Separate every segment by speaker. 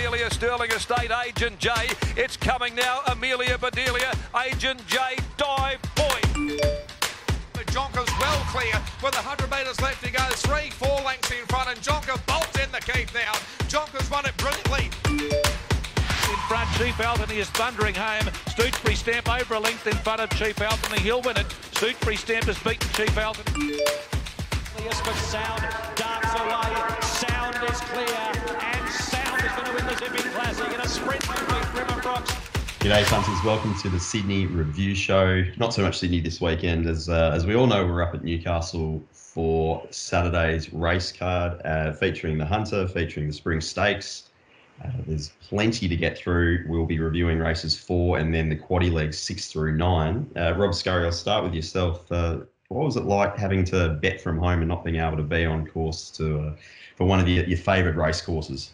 Speaker 1: Bedelia, Sterling Estate, Agent J. It's coming now, Amelia Bedelia, Agent J, dive point.
Speaker 2: Jonker's well clear with 100 metres left to go. Three, four lengths in front, and Jonker bolts in the keep now. Jonker's won it brilliantly.
Speaker 1: In front, Chief Altony is thundering home. Stoochbury Stamp over a length in front of Chief Altony. He'll win it. Stoochbury Stamp has beaten Chief Altony.
Speaker 3: But sound darts away. Sound is clear,
Speaker 4: G'day, punters. Welcome to the Sydney Review Show. Not so much Sydney this weekend, as uh, as we all know, we're up at Newcastle for Saturday's race card, uh, featuring the Hunter, featuring the Spring Stakes. Uh, there's plenty to get through. We'll be reviewing races four and then the quaddy legs six through nine. Uh, Rob Scurry, I'll start with yourself. Uh, what was it like having to bet from home and not being able to be on course to uh, for one of your, your favourite race courses?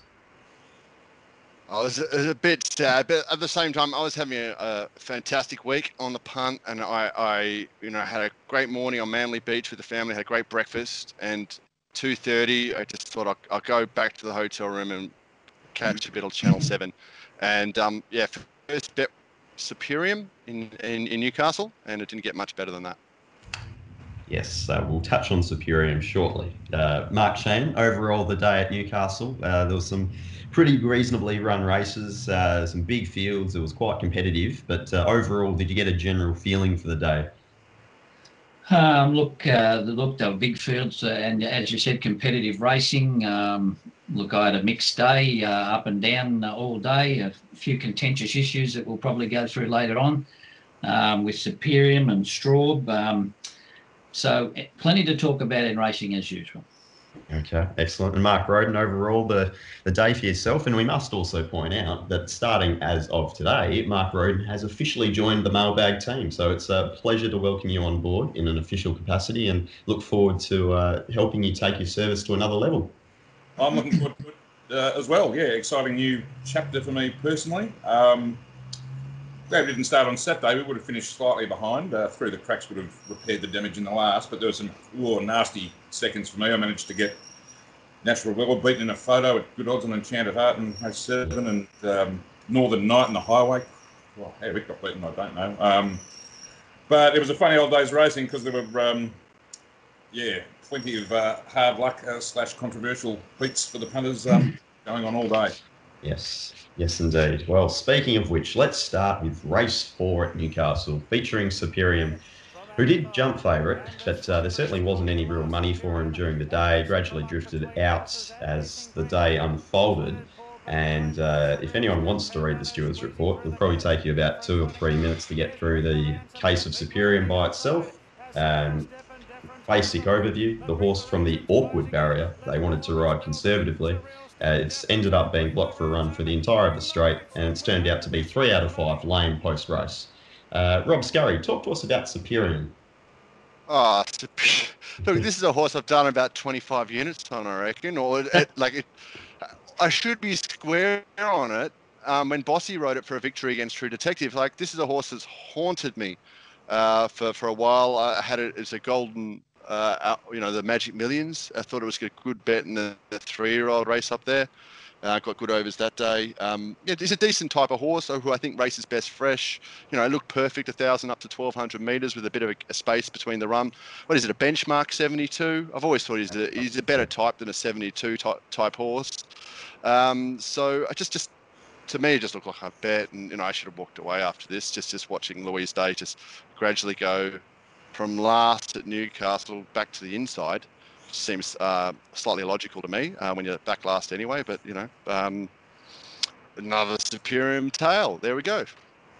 Speaker 5: I was, it was a bit sad, but at the same time, I was having a, a fantastic week on the punt, and I, I, you know, had a great morning on Manly Beach with the family, had a great breakfast, and 2:30, I just thought I'll, I'll go back to the hotel room and catch a bit of Channel Seven, and um, yeah, first bet Superium in, in in Newcastle, and it didn't get much better than that.
Speaker 4: Yes, uh, we'll touch on Superium shortly. Uh, Mark Shane, overall the day at Newcastle, uh, there was some pretty reasonably run races, uh, some big fields. It was quite competitive, but uh, overall, did you get a general feeling for the day?
Speaker 6: Um, look, uh, look, they were big fields, uh, and as you said, competitive racing. Um, look, I had a mixed day, uh, up and down uh, all day. A few contentious issues that we'll probably go through later on um, with Superium and Straub. Um, so, eh, plenty to talk about in racing as usual.
Speaker 4: Okay, excellent. And Mark Roden, overall, the, the day for yourself. And we must also point out that starting as of today, Mark Roden has officially joined the mailbag team. So it's a pleasure to welcome you on board in an official capacity and look forward to uh, helping you take your service to another level.
Speaker 7: I'm looking forward to it uh, as well. Yeah, exciting new chapter for me personally. Um, glad we didn't start on Saturday. We would have finished slightly behind. Uh, through the cracks would have repaired the damage in the last, but there were some ooh, nasty seconds for me. I managed to get Natural Weather beaten in a photo at Good Odds on Enchanted Heart and Race 7 and um, Northern Night in the Highway. Well, how it got beaten, I don't know. Um, but it was a funny old day's racing because there were, um, yeah, plenty of uh, hard luck uh, slash controversial beats for the punters um, going on all day.
Speaker 4: Yes, yes, indeed. Well, speaking of which, let's start with race four at Newcastle, featuring Superium, who did jump favourite, but uh, there certainly wasn't any real money for him during the day. Gradually drifted out as the day unfolded. And uh, if anyone wants to read the stewards report, it'll probably take you about two or three minutes to get through the case of Superium by itself. Um, basic overview the horse from the awkward barrier, they wanted to ride conservatively. Uh, it's ended up being blocked for a run for the entire of the straight, and it's turned out to be three out of five lame post race. Uh, Rob Scurry, talk to us about Superium.
Speaker 5: Oh, look, this is a horse I've done about 25 units on, I reckon. Or it, like, it, I should be square on it. Um, when Bossy rode it for a victory against True Detective, like this is a horse that's haunted me uh, for for a while. I had it as a golden, uh, you know, the Magic Millions. I thought it was a good bet in the, the three-year-old race up there. Uh, got good overs that day. Um, yeah, it's a decent type of horse, who I think races best fresh. You know, looked perfect, a thousand up to twelve hundred meters with a bit of a, a, space between the run. What is it, a benchmark seventy-two? I've always thought he's a, he's a better type than a seventy-two type, type horse. Um, so I just just to me, it just looked like a bet, and you know, I should have walked away after this. Just just watching Louise Day just gradually go from last at Newcastle back to the inside seems uh, slightly illogical to me uh, when you're back last anyway. But you know, um, another Superium tail. There we go.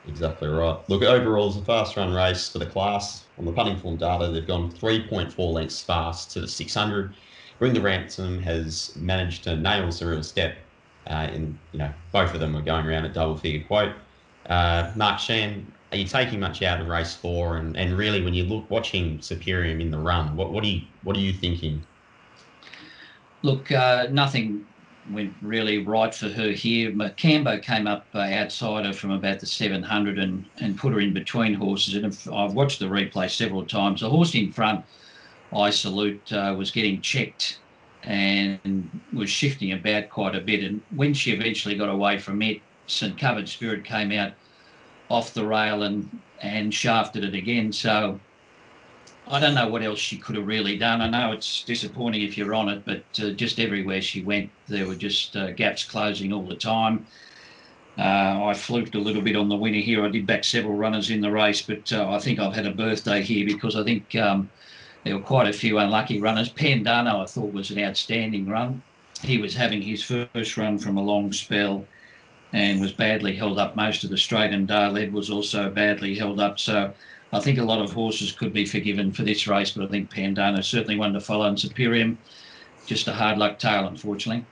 Speaker 4: Exactly right. Look, overall, it's a fast run race for the class. On the punting form data, they've gone 3.4 lengths fast to the 600. Bring the Ransom has managed to nail Surreal Step. Uh, in you know, both of them were going around at double figure quote. Uh, Mark Shan, are you taking much out of race four? And, and really, when you look watching Superior in the run, what what are you what are you thinking?
Speaker 6: Look, uh, nothing went really right for her here. Macambo came up uh, outside her from about the 700 and, and put her in between horses. And I've watched the replay several times. The horse in front, I salute, uh, was getting checked and was shifting about quite a bit. And when she eventually got away from it, St Covered Spirit came out off the rail and and shafted it again. So I don't know what else she could have really done. I know it's disappointing if you're on it, but uh, just everywhere she went, there were just uh, gaps closing all the time. Uh, I fluked a little bit on the winner here. I did back several runners in the race, but uh, I think I've had a birthday here because I think um, there were quite a few unlucky runners. Pandano, I thought, was an outstanding run. He was having his first run from a long spell and was badly held up most of the straight, and Darleb was also badly held up. So I think a lot of horses could be forgiven for this race, but I think Pandano certainly one to follow, and Superior, just a hard luck tale, unfortunately.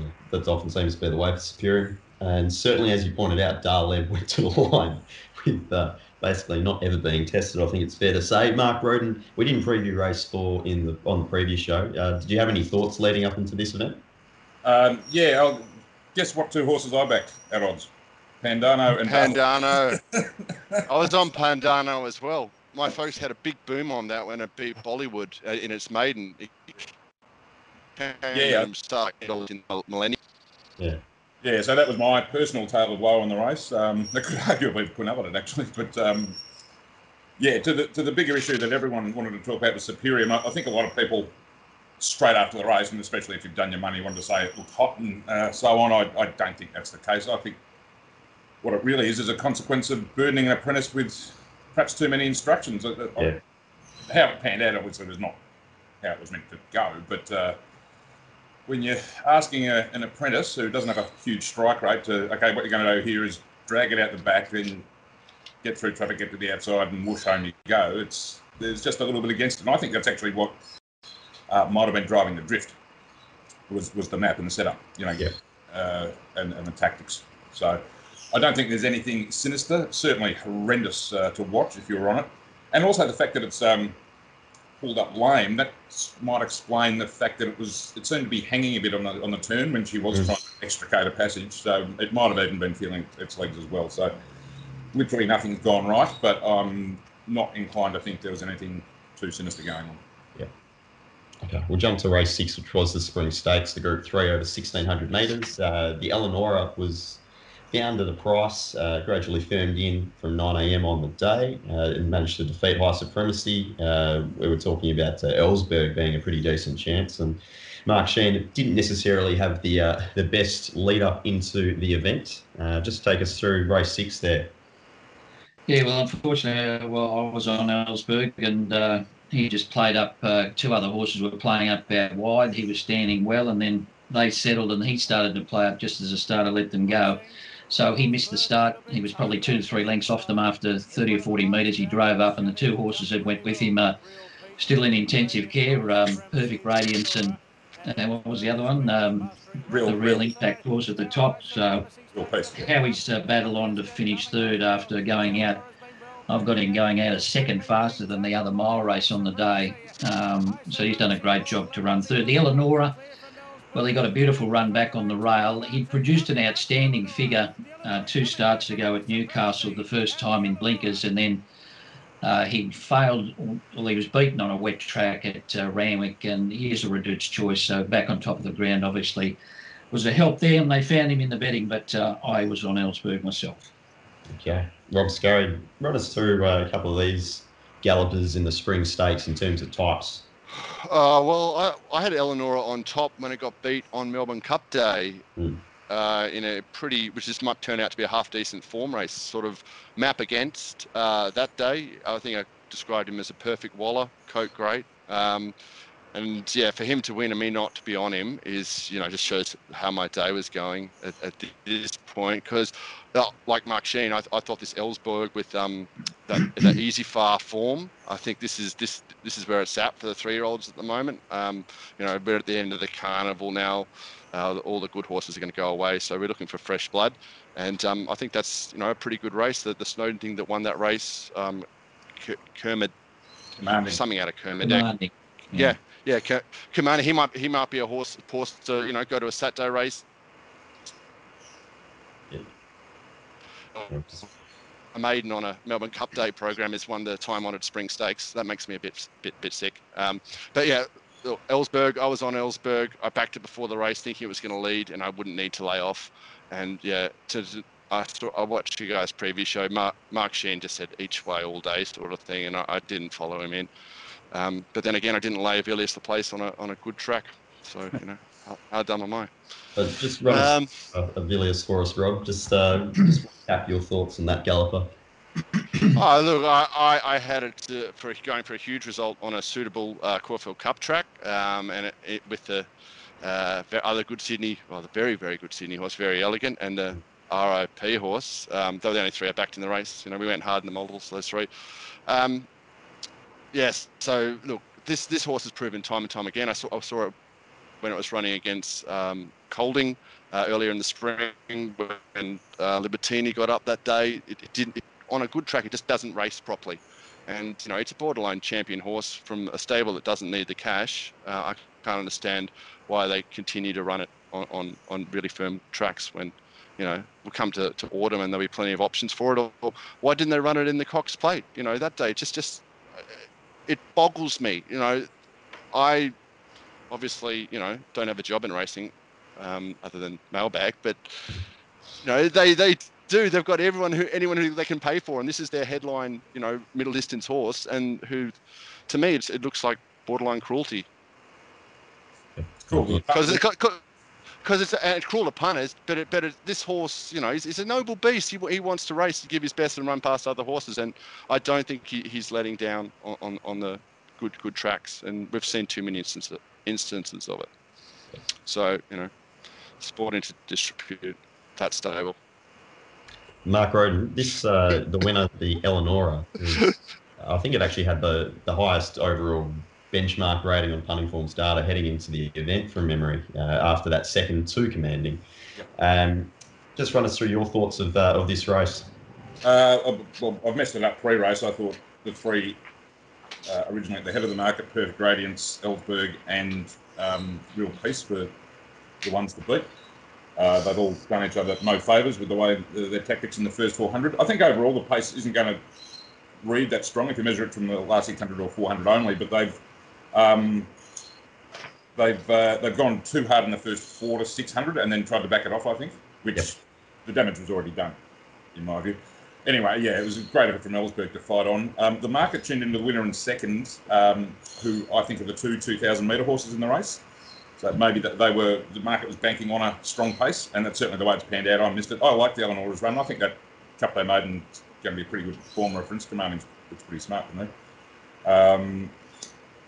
Speaker 4: Yeah, that often seems to be the way for Superior. And certainly, as you pointed out, Darleb went to the line with uh, basically not ever being tested. I think it's fair to say. Mark Roden, we didn't preview race four in the on the previous show. Uh, did you have any thoughts leading up into this event?
Speaker 7: Um, yeah, I'll, guess what two horses I backed at odds? Pandano and
Speaker 5: Pandano. I was on Pandano as well. My folks had a big boom on that when it beat Bollywood uh, in its maiden.
Speaker 7: Yeah.
Speaker 5: Start in the millennium.
Speaker 4: Yeah.
Speaker 7: Yeah, so that was my personal tale of woe in the race. Um, I could arguably put up on it actually, but um, yeah, to the to the bigger issue that everyone wanted to talk about was Superior. I, I think a lot of people straight after the race, and especially if you've done your money, wanted to say it looked hot and uh, so on. I, I don't think that's the case. I think what it really is is a consequence of burdening an apprentice with perhaps too many instructions. Uh, uh,
Speaker 4: Yeah.
Speaker 7: How it panned out, obviously, was not how it was meant to go. But uh, when you're asking a, an apprentice who doesn't have a huge strike rate to, okay, what you're going to do here is drag it out the back, then get through traffic, get to the outside, and whoosh home you go. It's there's just a little bit against it, and I think that's actually what uh, might have been driving the drift was was the map and the setup, you know,
Speaker 4: Yeah.
Speaker 7: uh, and, and the tactics. So I don't think there's anything sinister. Certainly horrendous uh, to watch if you were on it, and also the fact that it's um, pulled up lame. That might explain the fact that it was it seemed to be hanging a bit on the on the turn when she was
Speaker 4: Mm.
Speaker 7: trying to extricate a passage. So it might have even been feeling its legs as well. So literally nothing's gone right, but I'm not inclined to think there was anything too sinister going on.
Speaker 4: Okay, we'll jump to race six, which was the Spring Stakes, the Group Three over 1600 metres. Uh, the Eleonora was found at a price, uh, gradually firmed in from 9 a.m. on the day, uh, and managed to defeat High Supremacy. Uh, we were talking about uh, Ellsberg being a pretty decent chance, and Mark Sheen didn't necessarily have the uh, the best lead up into the event. Just take us through race six there.
Speaker 6: Yeah, well, unfortunately, well, I was on Ellsberg and uh, he just played up. Uh, two other horses were playing up out wide. He was standing well, and then they settled, and he started to play up just as the starter let them go. So he missed the start. He was probably two to three lengths off them after 30 or 40 metres. He drove up, and the two horses that went with him are still in intensive care. Um, Perfect Radiance and, and what was the other one? Um,
Speaker 7: Real,
Speaker 6: the real impact horse at the top. So
Speaker 7: real piece.
Speaker 6: Howie's uh, battle on to finish third after going out. I've got him going out a second faster than the other mile race on the day. Um, so he's done a great job to run third. The Eleonora, well, he got a beautiful run back on the rail. He produced an outstanding figure uh, two starts ago at Newcastle, the first time in blinkers, and then uh, he failed, well, he was beaten on a wet track at uh, Randwick, and is a Reduce choice. So back on top of the ground, obviously, was a help there, and they found him in the betting, but uh, I was on Ellsberg myself.
Speaker 4: Okay, Rob Scurry, run us through uh, a couple of these gallopers in the Spring Stakes in terms of types.
Speaker 5: Uh, well, I, I had Eleonora on top when it got beat on Melbourne Cup Day
Speaker 4: Mm.
Speaker 5: uh, in a pretty, which just might turn out to be a half decent form race, sort of map against uh, that day. I think I described him as a perfect waller, coat great. Um, and yeah, for him to win and me not to be on him is, you know, just shows how my day was going at, at this point. Because, like Mark Sheen, I, I thought this Ellsberg with um, that, that easy far form. I think this is this this is where it's at for the three-year-olds at the moment. Um, you know, we're at the end of the carnival now. Uh, all the good horses are going to go away, so we're looking for fresh blood. And um, I think that's you know a pretty good race. The, the Snowden thing that won that race, um, K- Kermit,
Speaker 7: Commanding.
Speaker 5: something out of Kermit.
Speaker 6: Commanding.
Speaker 5: Yeah, yeah, K- Commander. He might he might be a horse horse to you know go to a Saturday race. A maiden on a Melbourne Cup Day program is won the time-honoured Spring Stakes. That makes me a bit bit bit sick. Um, but yeah, Ellsberg, I was on Ellsberg. I backed it before the race, thinking it was going to lead, and I wouldn't need to lay off. And yeah, to, I, I watched you guys' previous show. Mark, Mark Sheen just said each way all day sort of thing, and I, I didn't follow him in. Um, but then again, I didn't lay Avilius the place on a on a good track. So you know, how, how dumb am I?
Speaker 4: But just run
Speaker 5: Um,
Speaker 4: um, Avilius for us, Rob. Just uh, just cap your thoughts on that galloper.
Speaker 5: Oh, look, I, I, I had it uh, for going for a huge result on a suitable uh, Caulfield Cup track, um, and it, it, with the uh, other good Sydney, well, the very very good Sydney horse, very elegant, and the RIP horse. Um, they were the only three I backed in the race. You know, we went hard in the multiples, those three. Um, yes. So look, this this horse has proven time and time again. I saw I saw it when it was running against um, Colding uh, earlier in the spring when uh, Libertini got up that day. It, it didn't. It, on a good track, it just doesn't race properly. And you know, it's a borderline champion horse from a stable that doesn't need the cash. Uh, I can't understand why they continue to run it on, on, on really firm tracks when, you know, we'll come to, to autumn and there'll be plenty of options for it. Or, or why didn't they run it in the Cox Plate? You know, that day just just it boggles me. You know, I obviously you know don't have a job in racing um, other than mailbag, but you know they they do. They've got everyone who anyone who they can pay for, and this is their headline, you know, middle distance horse, and who, to me, it's, it looks like borderline cruelty
Speaker 7: Cool.
Speaker 5: because because it's and it's cruel to punters, but it, but it, this horse, you know, he's, he's a noble beast. He, he wants to race, to give his best, and run past other horses, and I don't think he, he's letting down on, on, on the good good tracks, and we've seen too many instances instances of it. So you know, sporting to distribute that stable.
Speaker 4: Mark Roden, this uh, the winner, the Eleonora. is- I think it actually had the, the highest overall benchmark rating on punting forms data heading into the event from memory uh, after that second two commanding. Um, just run us through your thoughts of uh, of this race.
Speaker 7: Uh, I've- well, I've messed it up pre-race. I thought the three uh, originally at the head of the market, Perfect Radiance, Ellsberg, and um, Real Peace were the ones to beat. Uh, they've all done each other no favours with the way uh, their tactics in the first 400. I think overall the pace isn't going to read that strong if you measure it from the last 600 or 400 only, but they've um, they've uh, they've gone too hard in the first four to 600 and then tried to back it off. I think, which
Speaker 4: Yep.
Speaker 7: the damage was already done, in my view. Anyway, yeah, it was a great effort from Ellsberg to fight on. Um, the market tuned into the winner in second, um, who I think are the two 2,000 metre horses in the race. So maybe that they were the market was banking on a strong pace, and that's certainly the way it's panned out. I missed it. I like the Eleanor's run. I think that Cup Day Maiden is going to be a pretty good form reference. Demanding it's pretty smart me. Um,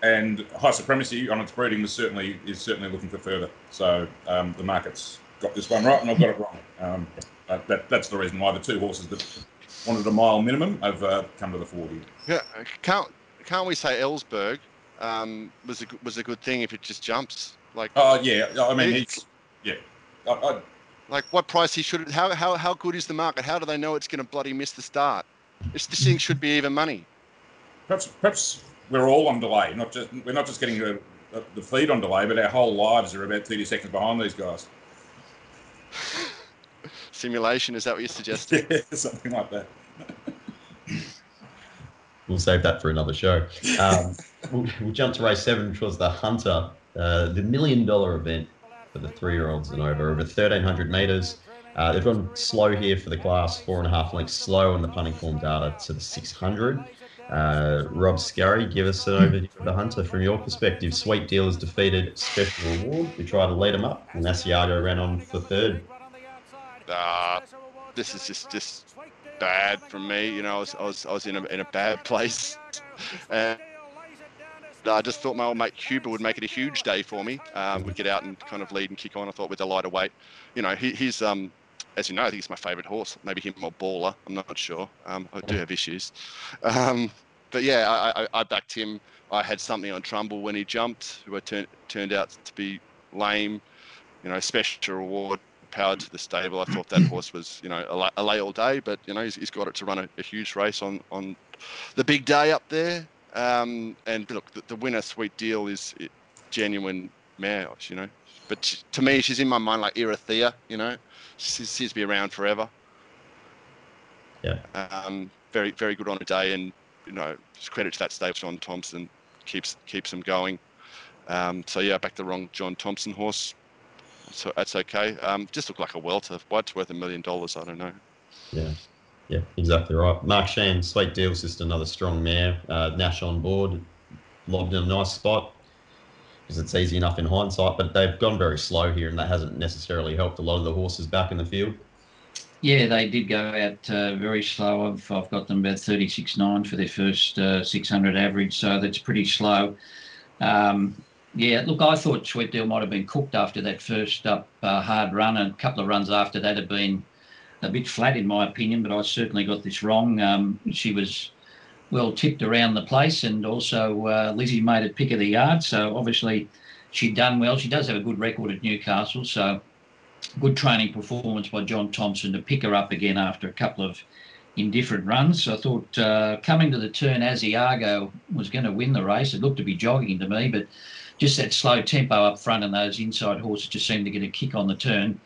Speaker 7: and high supremacy on its breeding was certainly is certainly looking for further. So um, the market's got this one right, and I've got it wrong. Um, that, that's the reason why the two horses that wanted a mile minimum I've uh, come to the fore here.
Speaker 5: Yeah, can't can't we say Ellsberg um, was a was a good thing if it just jumps? Like
Speaker 7: Oh yeah, I mean he's yeah. I, I,
Speaker 5: like what price he should? How how how good is the market? How do they know it's going to bloody miss the start? This this thing should be even money.
Speaker 7: perhaps perhaps we're all on delay. Not just we're not just getting the, the feed on delay, but our whole lives are about thirty seconds behind these guys.
Speaker 5: Simulation is that what you're suggesting?
Speaker 7: Yeah, something like that.
Speaker 4: We'll save that for another show. Um, we'll, we'll jump to race seven, which was the Hunter, uh, the million dollar event for the three year olds and over, over 1,300 metres. Uh, they've gone slow here for the class, four and a half lengths slow on the punting form data to the 600. Uh, Rob Scurry, give us an overview of the Hunter from your perspective. Sweet Dealers defeated Special Reward. We tried to lead him up, and Asiago ran on for third.
Speaker 5: Uh, this is just just bad from me. You know, I was I was, I was in a in a bad place, and I just thought my old mate Cuba would make it a huge day for me. Um, we'd get out and kind of lead and kick on. I thought with a lighter weight, you know, he, he's um. As you know, I think he's my favourite horse. Maybe him or Baller. I'm not sure. Um, I do have issues, um, but yeah, I, I, I backed him. I had something on Trumbull when he jumped, who I turned turned out to be lame. You know, special reward powered to the stable. I thought that horse was, you know, a, la- a lay all day, but you know, he's, he's got it to run a, a huge race on on the big day up there. Um, and look, the, the winner, Sweet Deal, is i- genuine mare, you know. But she- to me, she's in my mind like Erithea, you know. She seems to be around forever.
Speaker 4: Yeah.
Speaker 5: Um, very very good on a day, and you know, credit to that stable. John Thompson keeps keeps them going. Um, so yeah, back the wrong John Thompson horse. So that's okay. Um, just looked like a welter. Why it's worth a million dollars? I don't know.
Speaker 4: Yeah. Yeah, exactly right. Mark Shan, sweet deal's just another strong mare. Uh, Nash on board, lobbed in a nice spot because it's easy enough in hindsight, but they've gone very slow here and that hasn't necessarily helped a lot of the horses back in the field.
Speaker 6: Yeah, they did go out uh, very slow. I've, I've got them about 36.9 for their first uh, 600 average, so that's pretty slow. Um, yeah, look, I thought Sweet Deal might have been cooked after that first up uh, hard run, and a couple of runs after that have been a bit flat, in my opinion, but I certainly got this wrong. Um, she was well tipped around the place, and also uh, Lizzie made it pick of the yard, so obviously she'd done well. She does have a good record at Newcastle, so good training performance by John Thompson to pick her up again after a couple of indifferent runs. So I thought uh, coming to the turn, Asiago was going to win the race. It looked to be jogging to me, but just that slow tempo up front and those inside horses just seemed to get a kick on the turn.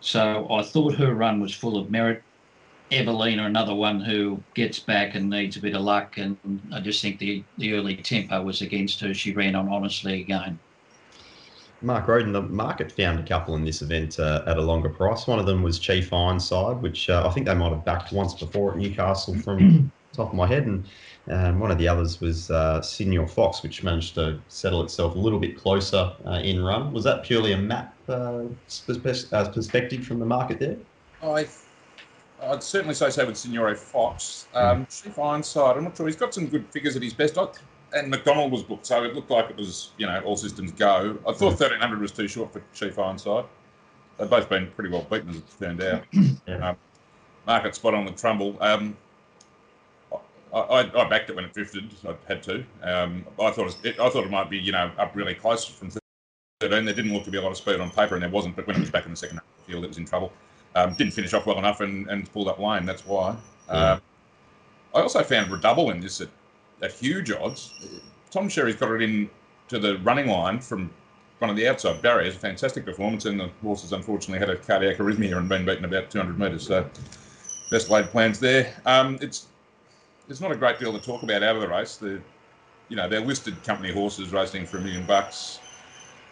Speaker 6: So I thought her run was full of merit. Evelina, another one who gets back and needs a bit of luck, and I just think the, the early tempo was against her. She ran on honestly again.
Speaker 4: Mark Roden, the market found a couple in this event uh, at a longer price. One of them was Chief Ironside, which uh, I think they might have backed once before at Newcastle from top of my head, and um, one of the others was uh, Fox, which managed to settle itself a little bit closer uh, in run. Was that purely a map uh, uh perspective from the market there?
Speaker 7: I, I'd certainly say so with Signore Fox. Um, mm. Chief Ironside, I'm not sure. He's got some good figures at his best. I, and McDonald was booked, so it looked like it was, you know, all systems go. I thought 1300 mm. was too short for Chief Ironside. They've both been pretty well beaten, as it turned out. yeah. um, market spot on the Trumbull. Um, I, I, backed it when it drifted. I had to. Um, I thought it, I thought it might be you know up really close from 13. There didn't look to be a lot of speed on paper, and there wasn't. But when it was back in the second field, it was in trouble. Um, didn't finish off well enough and, and pulled up lane. That's why. Yeah. Um, I also found Redouble in this at, at huge odds. Tom Sherry's got it in to the running line from one of the outside barriers. A fantastic performance, and the horses unfortunately had a cardiac arrhythmia and been beaten about 200 metres. So best laid plans there. Um, it's there's not a great deal to talk about out of the race. The, you know, they're listed company horses racing for a million bucks.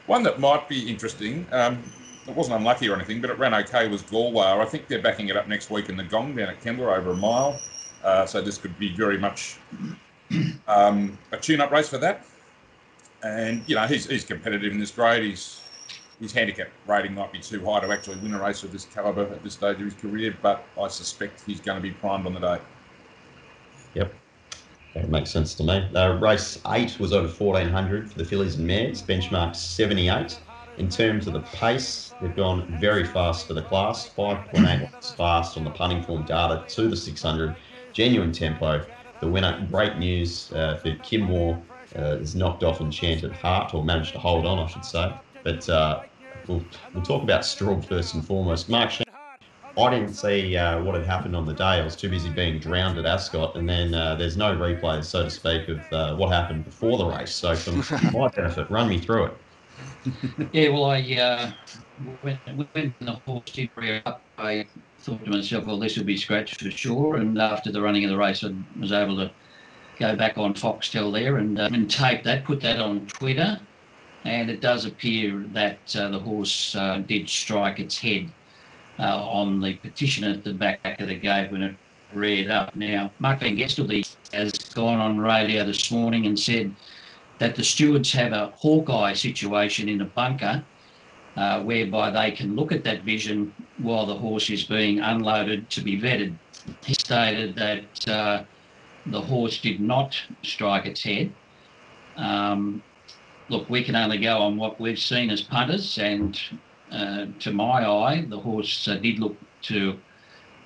Speaker 7: One that might be interesting, um, it wasn't unlucky or anything, but it ran okay, was Galway. I think they're backing it up next week in the Gong down at Kembla over a mile. Uh, so this could be very much um, a tune-up race for that. And, you know, he's, he's competitive in this grade. He's, his handicap rating might be too high to actually win a race of this calibre at this stage of his career, but I suspect he's going to be primed on the day.
Speaker 4: Yep. That makes sense to me. Uh, race eight was over 1400 for the fillies and mares, benchmark 78. In terms of the pace, they've gone very fast for the class, 5.8 fast on the punting form data to the 600. Genuine tempo. The winner, great news uh, for Kim Moore, uh, is knocked off Enchanted Heart, or managed to hold on, I should say. But uh, we'll, we'll talk about Straub first and foremost. Mark I didn't see uh, what had happened on the day. I was too busy being drowned at Ascot, and then uh, there's no replays, so to speak, of uh, what happened before the race. So, for my benefit, run me through it.
Speaker 6: Yeah, well, I uh, when, when the horse did rear up, I thought to myself, well, this will be scratched for sure. And after the running of the race, I was able to go back on Foxtel there and, uh, and tape that, put that on Twitter, and it does appear that uh, the horse uh, did strike its head uh, on the petition at the back of the gate when it read up. Now, Marc Van Gestel has gone on radio this morning and said that the stewards have a Hawkeye situation in a bunker uh, whereby they can look at that vision while the horse is being unloaded to be vetted. He stated that uh, the horse did not strike its head. Um, look, we can only go on what we've seen as punters, and uh, to my eye, the horse uh, did look to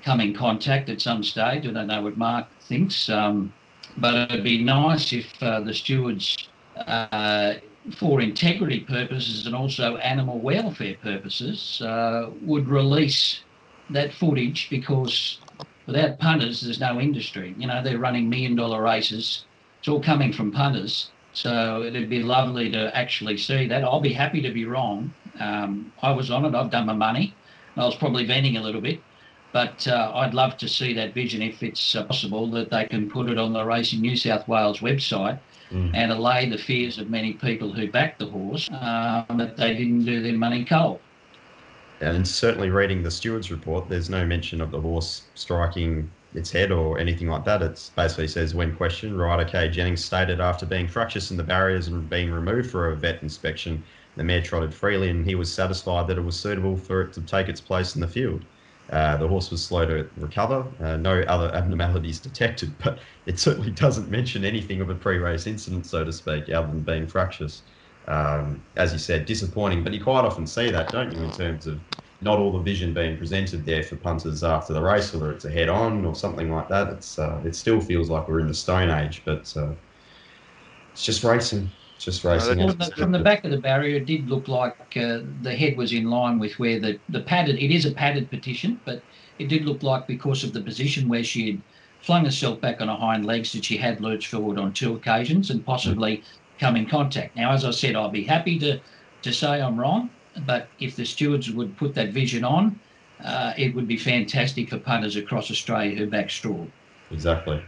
Speaker 6: come in contact at some stage. I don't know what Mark thinks, um, but it'd be nice if uh, the stewards, uh, for integrity purposes and also animal welfare purposes, would release that footage because without punters, there's no industry. You know, they're running million dollar races. It's all coming from punters. So it'd be lovely to actually see that. I'll be happy to be wrong, um, I was on it. I've done my money. I was probably venting a little bit, But uh, I'd love to see that vision, if it's uh, possible, that they can put it on the Racing New South Wales website
Speaker 4: Mm.
Speaker 6: and allay the fears of many people who backed the horse um, that they didn't do their money cold.
Speaker 4: And certainly reading the steward's report, there's no mention of the horse striking its head or anything like that. It basically says, when questioned, rider K. Jennings stated after being fractious in the barriers and being removed for a vet inspection, the mare trotted freely and he was satisfied that it was suitable for it to take its place in the field. Uh, the horse was slow to recover, uh, no other abnormalities detected, but it certainly doesn't mention anything of a pre race incident, so to speak, other than being fractious. Um, as you said, disappointing, but you quite often see that, don't you, in terms of not all the vision being presented there for punters after the race, whether it's a head on or something like that. It's uh, It still feels like we're in the Stone Age, but uh, it's just racing. Just racing.
Speaker 6: Well, the, from the back of the barrier, it did look like uh, the head was in line with where the, the padded, it is a padded petition, but it did look like because of the position where she had flung herself back on her hind legs that she had lurched forward on two occasions and possibly come in contact. Now, as I said, I'll be happy to, to say I'm wrong, but if the stewards would put that vision on, uh, it would be fantastic for punters across Australia who back Straw.
Speaker 4: Exactly.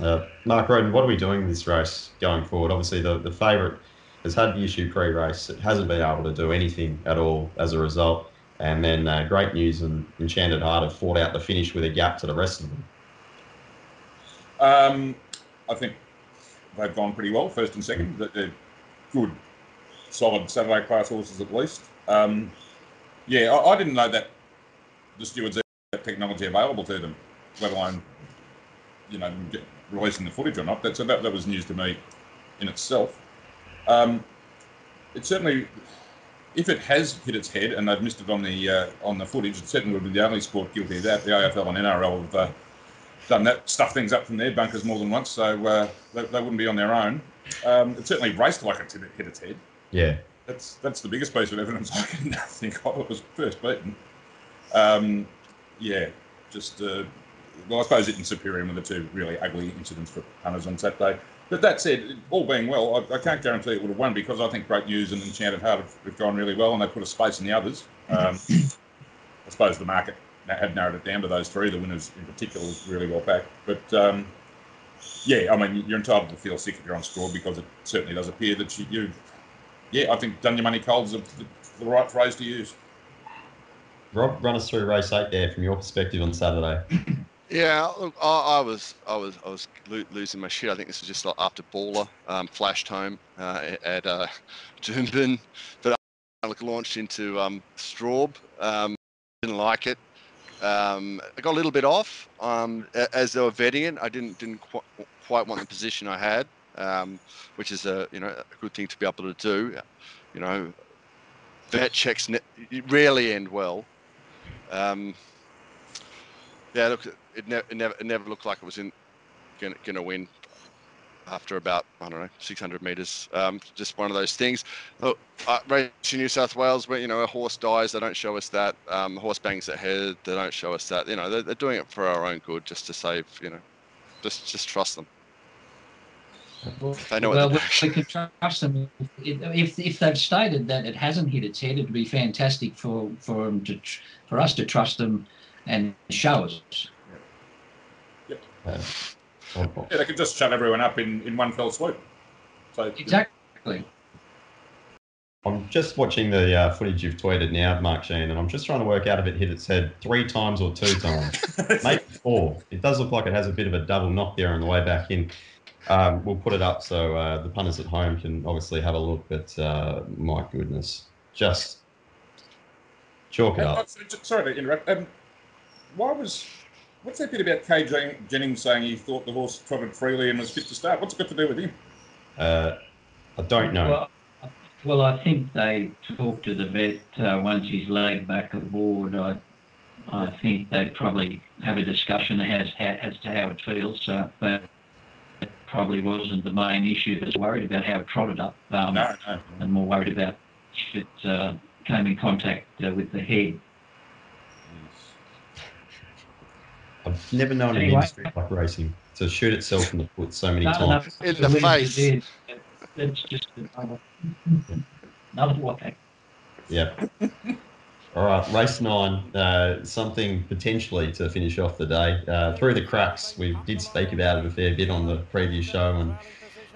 Speaker 4: Uh, Mark Roden, what are we doing with this race going forward? Obviously, the, the favourite has had the issue pre race. It hasn't been able to do anything at all as a result. And then uh, great news and Enchanted Heart have fought out the finish with a gap to the rest of them.
Speaker 7: Um, I think they've gone pretty well, first and second. They're good, solid Saturday class horses at least. Um, yeah, I, I didn't know that the stewards had that technology available to them, let alone, you know, releasing the footage or not. That, so that, that was news to me in itself. Um, it certainly, if it has hit its head and they've missed it on the uh, on the footage, it certainly would be the only sport guilty of that. The AFL and NRL have uh, done that, stuff things up from their bunkers more than once, so uh, they, they wouldn't be on their own. Um, it certainly raced like it hit its head.
Speaker 4: Yeah.
Speaker 7: That's that's the biggest piece of evidence I can think of. It was first beaten. Um, yeah, just uh, well, I suppose it and Superior were the two really ugly incidents for punters on Saturday. But that said, all being well, I, I can't guarantee it would have won because I think Great News and Enchanted Heart have, have gone really well and they put a space in the others. Um, I suppose the market had narrowed it down to those three. The winners in particular was really well backed. But um, yeah, I mean, you're entitled to feel sick if you're on score because it certainly does appear that you, you yeah, I think done your money cold is the, the right phrase to use.
Speaker 4: Rob, run us through race eight there from your perspective on Saturday.
Speaker 5: Yeah, look, I, I was, I was, I was lo- losing my shit. I think this was just like after Baller um, flashed home uh, at uh, but I launched into um, Straub. Um, didn't like it. Um, I got a little bit off um, as they were vetting it. I didn't didn't qu- quite want the position I had, um, which is a you know a good thing to be able to do. You know, vet checks ne- rarely end well. Yeah, look, it, ne- it never it never looked like it was in gonna, gonna win after about I don't know 600 meters. Um, just one of those things. Look, uh, racing New South Wales, where you know a horse dies, they don't show us that. Um, a horse bangs their head, they don't show us that. You know, they're, they're doing it for our own good, just to save. You know, just just trust them. They know
Speaker 6: well,
Speaker 5: they're
Speaker 6: we, can trust them. If, if if they've stated that it hasn't hit its head, it'd be fantastic for for them to tr- for us to trust them and showers. us.
Speaker 4: Uh,
Speaker 7: Yeah, they could just shut everyone up in, in one fell swoop. So
Speaker 6: Exactly.
Speaker 4: I'm just watching the uh, footage you've tweeted now, Mark Sheen, and I'm just trying to work out if it hit its head three times or two times. Maybe four. It does look like it has a bit of a double knock there on the way back in. Um, we'll put it up so uh, the punters at home can obviously have a look, but uh, my goodness, just chalk it
Speaker 7: Uh,
Speaker 4: up.
Speaker 7: sorry to interrupt. Um, why was what's that bit about Kay Jen- Jennings saying he thought the horse trotted freely and was fit to start? What's it got to do with him?
Speaker 4: Uh, I don't know.
Speaker 6: Well, well, I think they talked to the vet uh, once he's laid back aboard. I, I think they probably have a discussion as, as to how it feels, uh, but it probably wasn't the main issue. It was worried about how it trotted up, um,
Speaker 7: No, no.
Speaker 6: and more worried about if it uh, came in contact uh, with the head.
Speaker 4: I've never known an
Speaker 6: Anyway.
Speaker 4: industry like racing to shoot itself in the foot so many
Speaker 6: No,
Speaker 4: times.
Speaker 6: no,
Speaker 5: In the
Speaker 6: really
Speaker 5: face.
Speaker 6: did. That's just another, another way.
Speaker 4: Yeah. All right, race nine, uh, something potentially to finish off the day. Uh, through the cracks, we did speak about it a fair bit on the previous show, and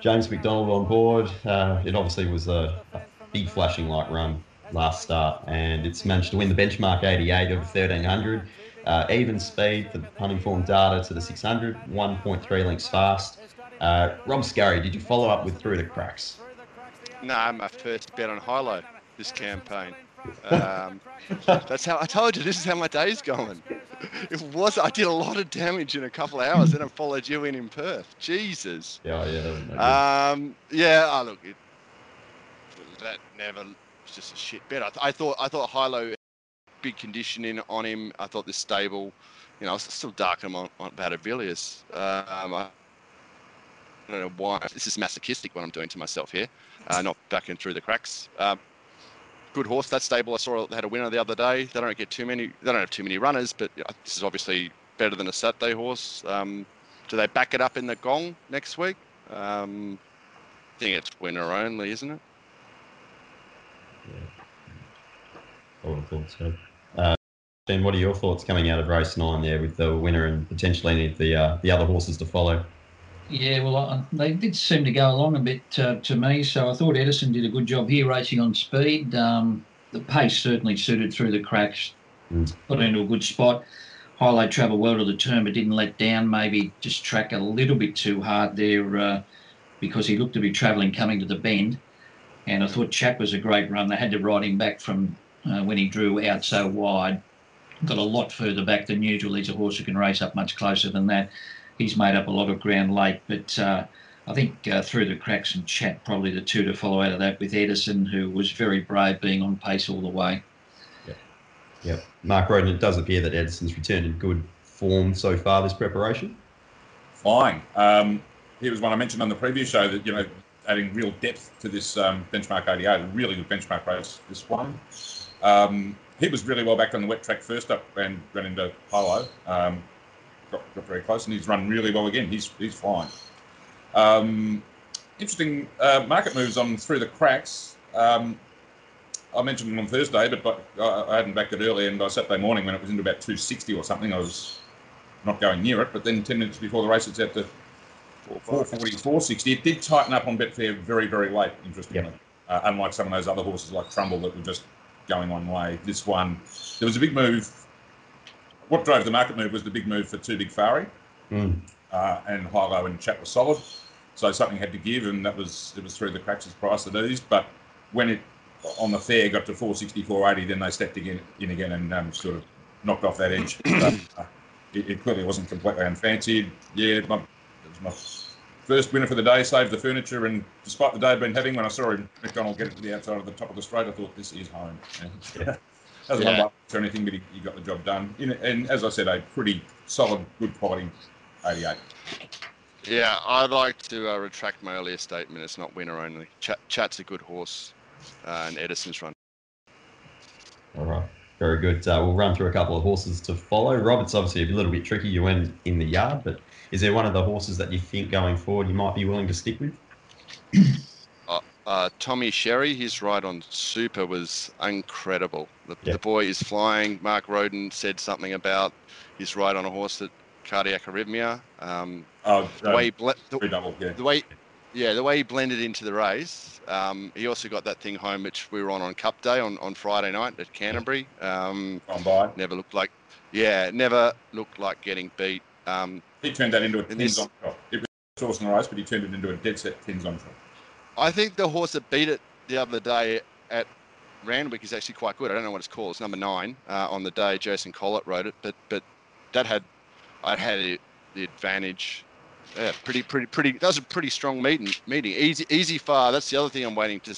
Speaker 4: James McDonald on board. Uh, it obviously was a, a big flashing light run last start, and it's managed to win the benchmark 88 over 1300. Uh, even speed for form data to the 600, 1.3 lengths fast. Uh, Rob Scurry, did you follow up with through the cracks?
Speaker 5: No, nah, my first bet on Hilo this campaign. Um, that's how I told you. This is how my day's going. It was. I did a lot of damage in a couple of hours, then I followed you in in Perth. Jesus.
Speaker 4: Yeah, yeah. that was no.
Speaker 5: Um, yeah. Oh, look, it, that never was just a shit bet. I, th- I thought. I thought Hilo, big conditioning on him. I thought this stable. You know, I still dark on, on. Um, I, I don't know why. This is masochistic what I'm doing to myself here. Uh, not backing through the cracks. Um, good horse. That stable I saw they had a winner the other day. They don't get too many. They don't have too many runners, but uh, this is obviously better than a Saturday horse. Um, do they back it up in the gong next week? Um, I think it's winner only, isn't it?
Speaker 4: I would have thought so. Ben, what are your thoughts coming out of race nine there with the winner and potentially any of the uh, the other horses to follow?
Speaker 6: Yeah, well, I, they did seem to go along a bit uh, to me, so I thought Edison did a good job here racing on speed. Um, the pace certainly suited through the cracks,
Speaker 4: Mm.
Speaker 6: got into a good spot. Highlight travelled well to the turn, but didn't let down. Maybe just track a little bit too hard there uh, because he looked to be travelling coming to the bend. And I thought Chat was a great run. They had to ride him back from uh, when he drew out so wide. Got a lot further back than usual. He's a horse who can race up much closer than that he's made up a lot of ground late. But uh, I think uh, through the cracks and chat, probably the two to follow out of that with Edison, who was very brave being on pace all the way.
Speaker 4: Yeah yep. Mark Roden, it does appear that Edison's returned in good form so far this preparation.
Speaker 7: Fine. Um, he was one I mentioned on the previous show that, you know, adding real depth to this um, benchmark 88, a really good benchmark race, this one. Um, he was really well back on the wet track first up and ran into Hilo. Um, got, got very close and he's run really well again. He's, he's flying. Um, interesting uh, market moves on through the cracks. Um, I mentioned them on Thursday, but, but I, I hadn't backed it early. And by Saturday morning, when it was into about 260 or something, I was not going near it. But then 10 minutes before the race, it's out to 440, 460. It did tighten up on Betfair very, very late, interestingly. Uh, unlike some of those other horses like Trumbull that were just going one way. This one, there was a big move. What drove the market move was the big move for Two Big Fari.
Speaker 4: Mm.
Speaker 7: Uh, and Hilo and Chat were solid. So something had to give, and that was it was through the cracks' price of these. But when it on the fair got to 460, 480, then they stepped again in again and um, sort of knocked off that edge. but, uh, it, it clearly wasn't completely unfancied. Yeah, my, it was my first winner for the day, saved the furniture, and despite the day I'd been having, when I saw him, McDonald get it to the outside of the top of the straight, I thought this is home. And, Hasn't
Speaker 5: Yeah.
Speaker 7: won or anything, but he, he got the job done. In, and as I said, a pretty solid, good quality 88.
Speaker 5: Yeah, I'd like to uh, retract my earlier statement. It's not winner only. Chat, Chat's a good horse, uh, and Edison's run.
Speaker 4: All right. Very good. Uh, we'll run through a couple of horses to follow. Robert's obviously a little bit tricky. You went in the yard, but is there one of the horses that you think going forward you might be willing to stick with?
Speaker 5: Uh, Tommy Sherry, his ride on Super was incredible. The,
Speaker 4: Yeah.
Speaker 5: the boy is flying. Mark Roden said something about his ride on a horse that cardiac arrhythmia. Um,
Speaker 7: Oh,
Speaker 5: the way ble- the,
Speaker 7: double, yeah.
Speaker 5: the way, yeah, the way he blended into the race. Um, he also got that thing home, which we were on on Cup Day on, on Friday night at Canterbury. Um,
Speaker 7: On by.
Speaker 5: never looked like, yeah, never looked like getting beat. Um,
Speaker 7: He turned that into a tins
Speaker 5: this-
Speaker 7: on shot. It was a horse in the race, but he turned it into a dead set tins on shot.
Speaker 5: I think the horse that beat it the other day at Randwick is actually quite good. I don't know what it's called. It's number nine uh, on the day. Jason Collett rode it, but but that had I had the advantage. Yeah, pretty pretty pretty. That was a pretty strong meeting. Meeting easy easy far. That's the other thing I'm waiting to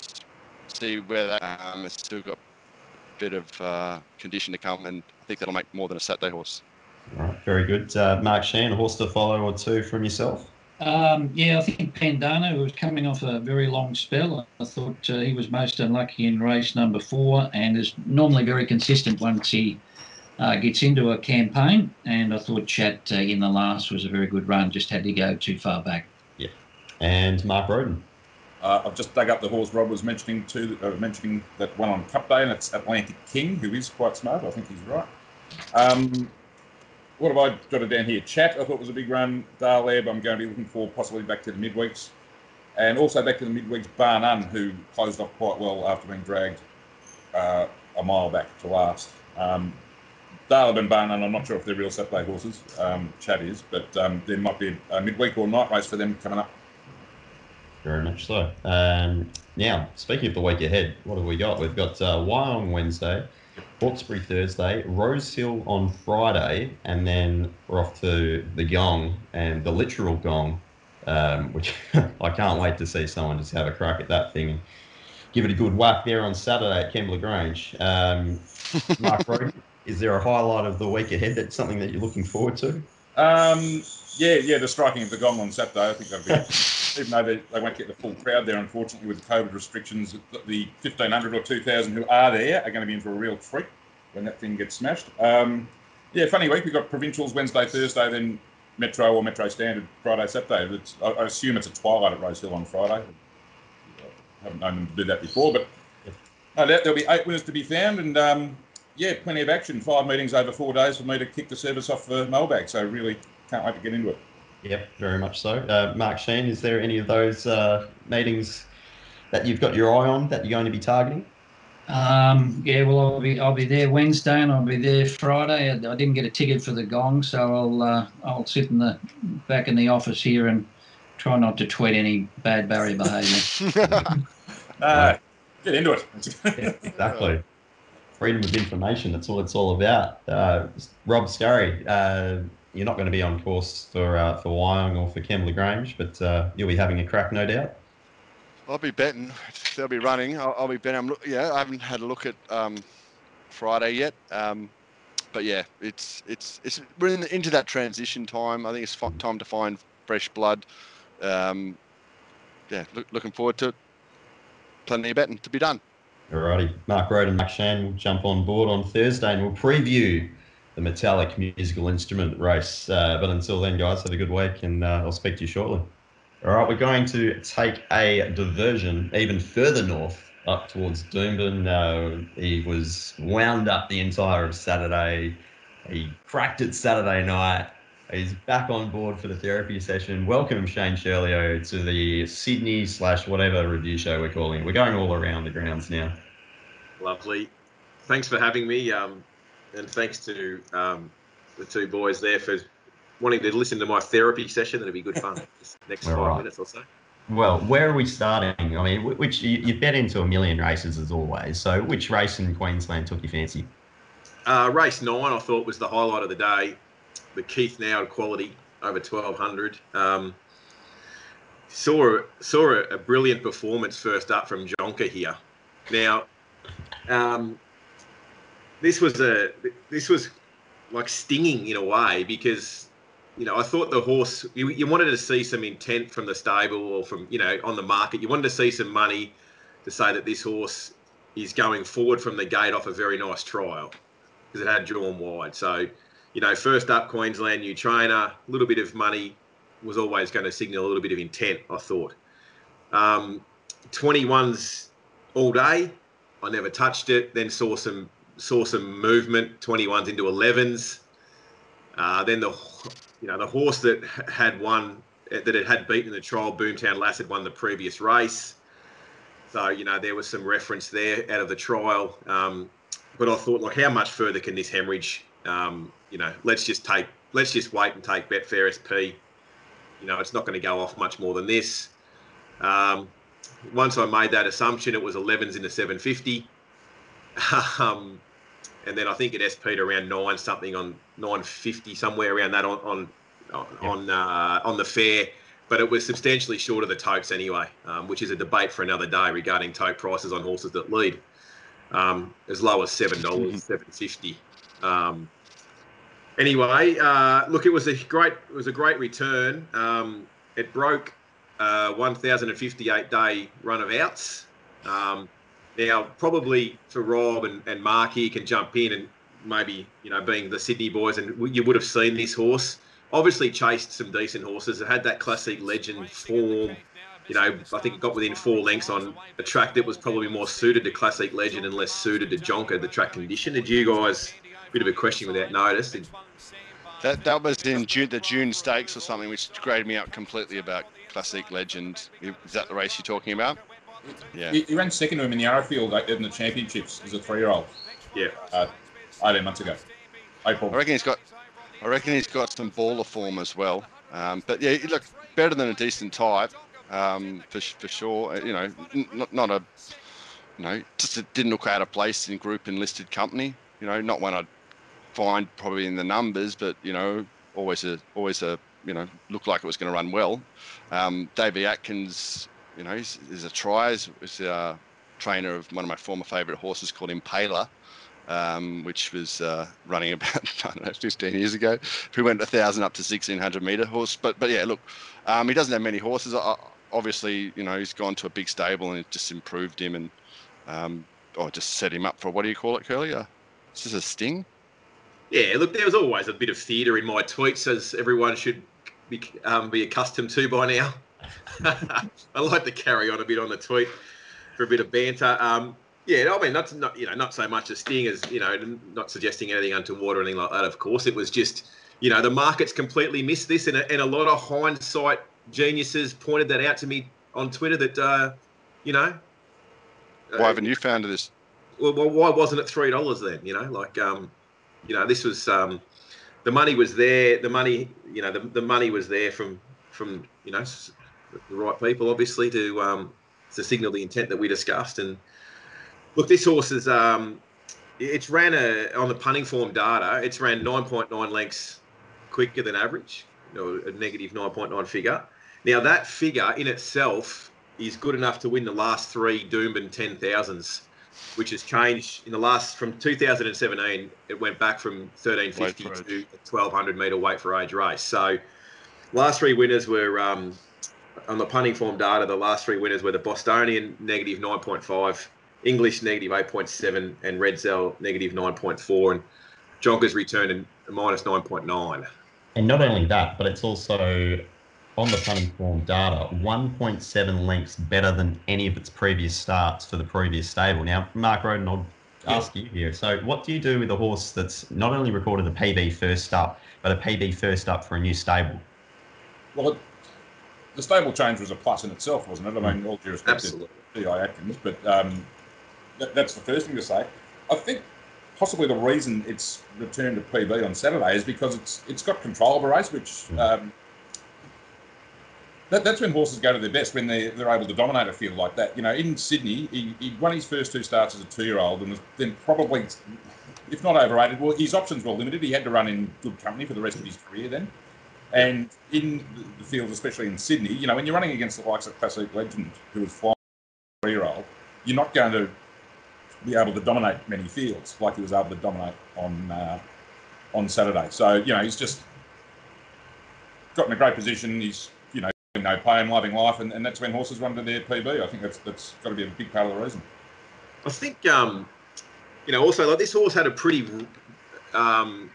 Speaker 5: see where that. Um, it's still got a bit of uh, condition to come, and I think that'll make more than a Saturday horse.
Speaker 4: All right. Very good. Uh, Mark Shan, a horse to follow or two from yourself?
Speaker 6: Um, yeah, I think Pandana was coming off a very long spell. I thought uh, he was most unlucky in race number four and is normally very consistent once he uh, gets into a campaign. And I thought Chat uh, in the last was a very good run, just had to go too far back.
Speaker 4: Yeah, and Mark Roden.
Speaker 7: Uh, I've just dug up the horse Rob was mentioning to uh, mentioning that one on Cup Day, and it's Atlantic King, who is quite smart. I think he's right. Um, what have I jotted down here? Chat, I thought was a big run. Darleb, I'm going to be looking for possibly back to the midweeks. And also back to the midweeks, Barnun, who closed off quite well after being dragged uh, a mile back to last. Um, Darleb and Barnun, I'm not sure if they're real Saturday horses. Um, Chat is, but um, there might be a midweek or night race for them coming up.
Speaker 4: Very much so. Um, now, speaking of the week ahead, what have we got? We've got uh, Wyong Wednesday, Hawkesbury Thursday, Rosehill on Friday, and then we're off to the Gong and the literal Gong, um, which I can't wait to see someone just have a crack at that thing and give it a good whack there on Saturday at Kembla Grange. Um, Mark Rowe, is there a highlight of the week ahead that's something that you're looking forward to?
Speaker 7: Um, yeah, yeah, the striking of the gong on Saturday. I think that'll be, even though they, they won't get the full crowd there, unfortunately, with the COVID restrictions, the 1,500 or 2,000 who are there are going to be in for a real treat when that thing gets smashed. Um, yeah, funny week. We've got provincials Wednesday, Thursday, then Metro or Metro Standard Friday, Saturday. I, I assume it's a twilight at Rosehill on Friday. I haven't known them to do that before, but no doubt there'll be eight winners to be found, and um, yeah, plenty of action. Five meetings over four days for me to kick the service off for mailbag. So really can't wait to get into it.
Speaker 4: Yep, very much so. Uh, Mark Sheen, is there any of those uh, meetings that you've got your eye on that you're going to be targeting?
Speaker 6: Um, yeah, well, I'll be I'll be there Wednesday and I'll be there Friday. I, I didn't get a ticket for the gong, so I'll uh, I'll sit in the back in the office here and try not to tweet any bad Barry behaviour.
Speaker 7: Uh, get into it.
Speaker 4: Yeah, exactly. Freedom of information, that's all it's all about. Uh, Rob Scurry, uh, you're not going to be on course for uh, for Wyong or for Kembla Grange, but uh, you'll be having a crack, no doubt.
Speaker 5: I'll be betting. They'll be running. I'll, I'll be betting. I'm, yeah, I haven't had a look at um, Friday yet. Um, but yeah, it's it's it's we're in, the, into that transition time. I think it's time to find fresh blood. Um, yeah, look, looking forward to. Plenty of betting to be done.
Speaker 4: Alrighty, Mark Roden and Mark Shan will jump on board on Thursday and we'll preview the metallic musical instrument race. Uh, but until then, guys, have a good week and uh, I'll speak to you shortly. All right, we're going to take a diversion even further north up towards Doomben. Uh, he was wound up the entire of Saturday. He cracked it Saturday night. He's back on board for the therapy session. Welcome, Shane Shirlio, to the Sydney slash whatever review show we're calling. We're going all around the grounds now.
Speaker 8: Lovely. Thanks for having me, um, and thanks to um, the two boys there for wanting to listen to my therapy session. That'll be good fun. Next
Speaker 4: All
Speaker 8: five
Speaker 4: right.
Speaker 8: minutes or so.
Speaker 4: Well, where are we starting? I mean, which you, you bet into a million races as always. So, which race in Queensland took your fancy?
Speaker 8: Uh, race nine, I thought was the highlight of the day. The Keith Noud quality over twelve hundred. Um, saw saw a, a brilliant performance first up from Jonker here. Now, um, this was a this was like stinging in a way because you know I thought the horse you, you wanted to see some intent from the stable or from you know on the market. You wanted to see some money to say that this horse is going forward from the gate off a very nice trial because it had drawn wide. So, you know, first up Queensland, new trainer, a little bit of money was always going to signal a little bit of intent, I thought. Um, 21s all day. I never touched it. Then saw some saw some movement. 21s into 11s. Uh, then the you know the horse that had won that it had beaten the trial, Boomtown Lass had won the previous race. So you know there was some reference there out of the trial. Um, but I thought, like, how much further can this hemorrhage? Um, you know, let's just take, let's just wait and take Betfair SP. You know, it's not going to go off much more than this. Um, once I made that assumption, it was 11s into 750. um, and then I think it SP'd around nine something on 950 somewhere around that on on on uh, on the fair. But it was substantially short of the tokes anyway, um, which is a debate for another day regarding toke prices on horses that lead. Um, as low as seven dollars, seven fifty. Um, anyway, uh, look, it was a great it was a great return. Um, it broke uh, 1,058 day run of outs. Um, now, probably for Rob and, and Mark here can jump in and maybe, you know, being the Sydney boys, and you would have seen this horse. Obviously, chased some decent horses. It had that classic legend form. you know, I think it got within four lengths on a track that was probably more suited to Classic Legend and less suited to Jonker, the track condition. Did you guys, bit of a question without notice, did,
Speaker 5: That that was in June, the June Stakes or something, which graded me out completely about Classic Legend. Is that the race you're talking about? Yeah.
Speaker 7: He, he ran second to him in the Arrowfield uh, in the championships as a three-year-old
Speaker 8: yeah,
Speaker 7: uh, 18 months ago. April.
Speaker 5: I reckon he's got, I reckon he's got some baller form as well. Um, but yeah, look, better than a decent type, um, for for sure. Uh, You know, n- not not a, you know, just it didn't look out of place in group enlisted company. You know, not one I'd find probably in the numbers, but you know, always a always a you know looked like it was going to run well. Um, Davey Atkins, you know, is, a try. Is, a trainer of one of my former favourite horses called Impaler um, which was uh, running about I don't know 15 years ago. Who went a thousand up to 1600 meter horse. But but yeah, look, um, he doesn't have many horses. I, obviously, you know, he's gone to a big stable and it just improved him and um, or just set him up for what do you call it, Curly? Uh, is this a sting?
Speaker 8: Yeah, look, there was always a bit of theatre in my tweets, as everyone should be, um, be accustomed to by now. I like to carry on a bit on the tweet for a bit of banter. Um, yeah, I mean, not, not you know, not so much a sting as you know, not suggesting anything untoward or anything like that. Of course, it was just you know the market's completely missed this, and a, and a lot of hindsight geniuses pointed that out to me on Twitter. That uh, you know,
Speaker 5: Why haven't you found this?
Speaker 8: well, well, why wasn't it three dollars then? You know, like um, you know, this was um, the money was there. The money, you know, the, the money was there from from you know the right people, obviously, to um, to signal the intent that we discussed. And look, this horse is um, it's ran a on the punting form data. It's ran nine point nine lengths quicker than average, know, a negative nine point nine figure. Now that figure in itself is good enough to win the last three Doomben ten thousands which has changed in the last from 2017. It went back from 1350 to a 1200 meter weight for age race. So, last three winners were um, on the punting form data. The last three winners were the Bostonian negative 9.5, English negative 8.7, and Redzel negative 9.4. And Jonker's returned in minus 9.9.
Speaker 4: And not only that, but it's also on the punting form data, 1.7 lengths better than any of its previous starts for the previous stable. Now, Mark Roden, I'll ask you here. So, what do you do with a horse that's not only recorded a PB first up, but a PB first up for a new stable?
Speaker 7: Well, it, the stable change was a plus in itself, wasn't it? I mean, all due respect
Speaker 8: Absolutely.
Speaker 7: to Di Atkins, but um, that, that's the first thing to say. I think possibly the reason it's returned to PB on Saturday is because it's it's got control of a race, which um, that, that's when horses go to their best when they're, they're able to dominate a field like that. You know, in Sydney, he, he won his first two starts as a two-year-old and was then probably, if not overrated, well, his options were limited. He had to run in good company for the rest of his career then. And in the fields, especially in Sydney, you know, when you're running against the likes of Classic Legend, who was flying three-year-old, you're not going to be able to dominate many fields like he was able to dominate on uh, on Saturday. So you know, he's just got in a great position. He's know, no pain, loving life, and, and that's when horses run to their PB. I think that's that's got to be a big part of the reason.
Speaker 8: I think, um, you know, also like this horse had a pretty, um,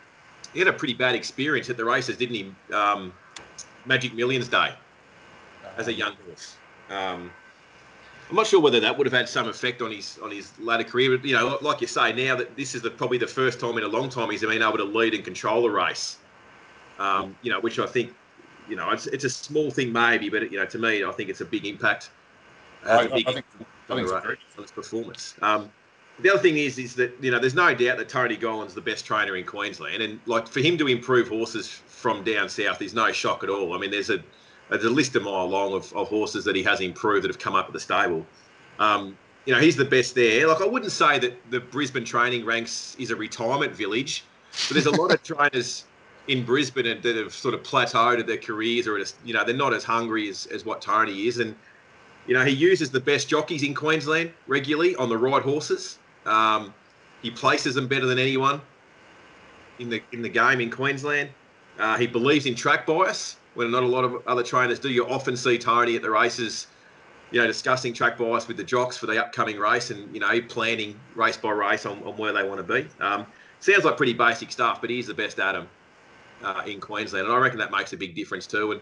Speaker 8: he had a pretty bad experience at the races, didn't he? Um, Magic Millions Day as a young horse. Um, I'm not sure whether that would have had some effect on his on his later career, but you know, like you say, now that this is the, probably the first time in a long time he's been able to lead and control the race. Um, you know, which I think, you know, it's, it's a small thing maybe, but you know, to me, I think it's a big impact.
Speaker 7: I,
Speaker 8: Has a
Speaker 7: I think I think
Speaker 8: on performance. Um, the other thing is, is that you know, there's no doubt that Tony Gollan's the best trainer in Queensland, and like for him to improve horses from down south is no shock at all. I mean, there's a there's a list a mile long of, of horses that he has improved that have come up at the stable. Um, you know, he's the best there. Like I wouldn't say that the Brisbane training ranks is a retirement village, but there's a lot of trainers in Brisbane that that have sort of plateaued at their careers, or just, you know, they're not as hungry as, as what Tony is, and you know, he uses the best jockeys in Queensland regularly on the right horses. Um, he places them better than anyone in the in the game in Queensland. Uh, he believes in track bias when not a lot of other trainers do. You often see Tony at the races, you know, discussing track bias with the jocks for the upcoming race, and you know, planning race by race on, on where they want to be. Um, sounds like pretty basic stuff, but he's the best at 'em uh, in Queensland, and I reckon that makes a big difference too. And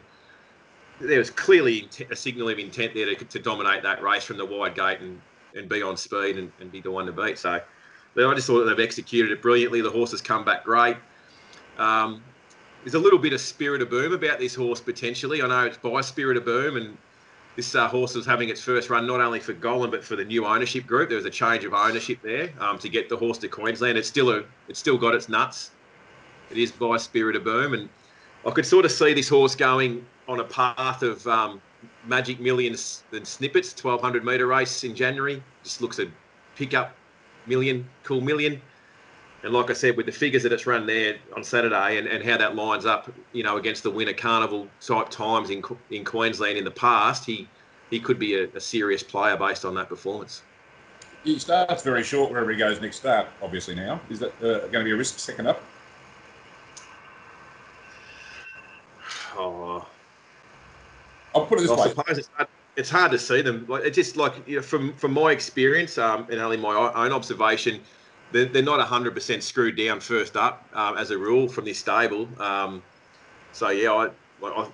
Speaker 8: there was clearly a signal of intent there to, to dominate that race from the wide gate and, and be on speed and, and be the one to beat. So but I just thought they've executed it brilliantly. The horse has come back great. Um, there's a little bit of spirit of boom about this horse potentially. I know it's by spirit of boom, and this uh, horse was having its first run not only for Gollan but for the new ownership group. There was a change of ownership there um, to get the horse to Queensland. It's still a, it's still got its nuts. It is by spirit of boom, and I could sort of see this horse going on a path of um, Magic Millions and Snippets, 1200 metre race in January. Just looks a pickup million, cool million. And like I said, with the figures that it's run there on Saturday and, and how that lines up, you know, against the winter carnival type times in in Queensland in the past, he he could be a, a serious player based on that performance.
Speaker 7: He starts very short wherever he goes next start, obviously now. Is that uh, going to be a risk second up?
Speaker 8: Oh,
Speaker 7: I'll put it this
Speaker 8: I
Speaker 7: way.
Speaker 8: suppose it's hard, it's hard to see them. Like it's just like you know, from from my experience um, and only my own observation, they're, they're not hundred percent screwed down first up um, as a rule from this stable. Um, so yeah, I, I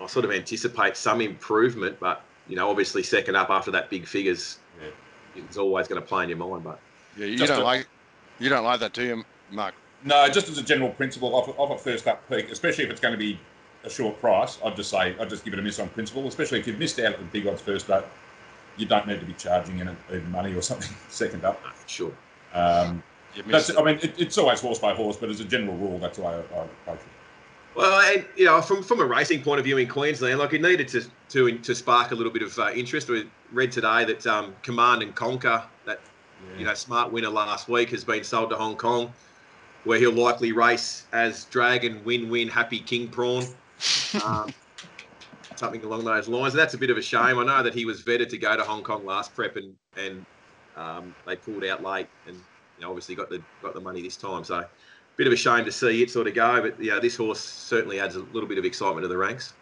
Speaker 8: I sort of anticipate some improvement, but you know, obviously second up after that big figures,
Speaker 7: Yeah.
Speaker 8: it's always going to play in your mind. But
Speaker 5: Yeah, you don't
Speaker 7: a-
Speaker 5: like you don't like that, do you, Mark?
Speaker 7: No, just as a general principle, off, off a first up peak, especially if it's going to be a short price, I'd just say I'd just give it a miss on principle. Especially if you've missed out at the big odds first up, you don't need to be charging in even money or something second up.
Speaker 8: uh, sure.
Speaker 7: Um, that's, I mean, it, it's always horse by horse, but as a general rule, that's way I, I approach it.
Speaker 8: Well, and you know, from from a racing point of view in Queensland, like it needed to to to spark a little bit of uh, interest. We read today that um, Command and Conquer, that you know smart winner last week, has been sold to Hong Kong, where he'll likely race as Dragon Win Win Happy King Prawn, um, something along those lines. And that's a bit of a shame. I know that he was vetted to go to Hong Kong last prep, and and um, they pulled out late, and you know, obviously got the got the money this time. So bit of a shame to see it sort of go, but yeah, this horse certainly adds a little bit of excitement to the ranks.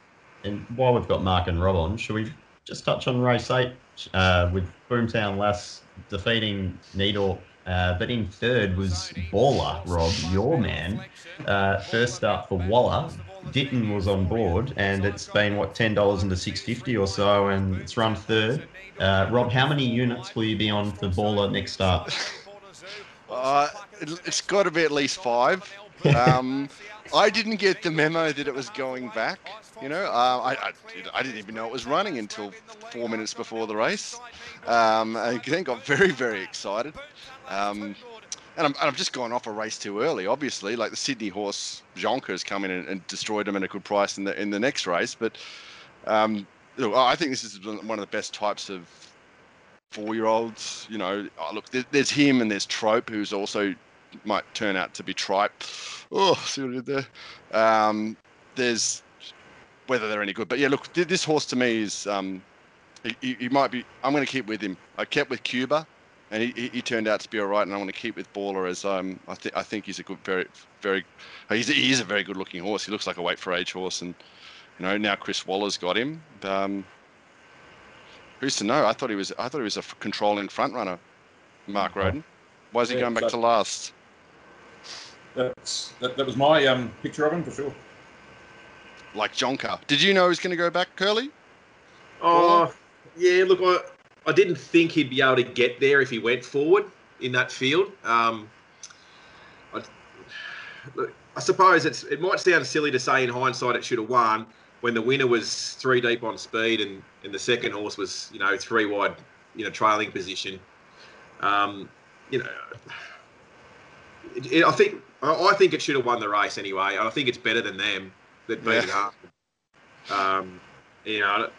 Speaker 4: And while we've got Mark and Rob on, should we just touch on race eight uh, with Boomtown Lass defeating Needle? Uh, but in third was Baller, Rob, your man. Uh, first start for Waller. Ditton was on board, and it's been what ten dollars into six fifty or so, and it's run third. Uh, Rob, how many units will you be on for Baller next start?
Speaker 5: Uh, it, it's got to be at least five. Um, I didn't get the memo that it was going back. You know, uh, I, I, I didn't even know it was running until four minutes before the race. Um, and then got very, very excited. Um, and I'm, and I've just gone off a race too early, obviously. Like the Sydney horse Jonker has come in and, and destroyed him at a good price in the in the next race. But um, I think this is one of the best types of four-year-olds. You know, oh, look, there, there's him and there's Trope, who's also might turn out to be tripe. Oh, see what I did there. Um, there's whether they're any good, but yeah, look, th- this horse to me is um, he, he might be. I'm going to keep with him. I kept with Cuba, and he, he, he turned out to be all right. And I want to keep with Baller as um, I think I think he's a good, very, very. He's he is a very good-looking horse. He looks like a weight for age horse, and you know now Chris Waller's got him. Um, who's to know? I thought he was. I thought he was a f- controlling front runner, Mark Roden. Why is he
Speaker 7: Yeah,
Speaker 5: going back
Speaker 7: so-
Speaker 5: to last?
Speaker 7: That's that, that was my um, picture of him for sure.
Speaker 5: Like Jonker. Did you know he was going to go back, Curly?
Speaker 8: Oh, yeah. Look, I, I didn't think he'd be able to get there if he went forward in that field. Um, I, I suppose it's it might sound silly to say in hindsight it should have won when the winner was three deep on speed and, and the second horse was you know three wide, you know trailing position. Um, you know, it, it, I think I, think it should have won the race anyway. I think it's better than them that beat it
Speaker 5: Yeah.
Speaker 8: hard. Um, you know,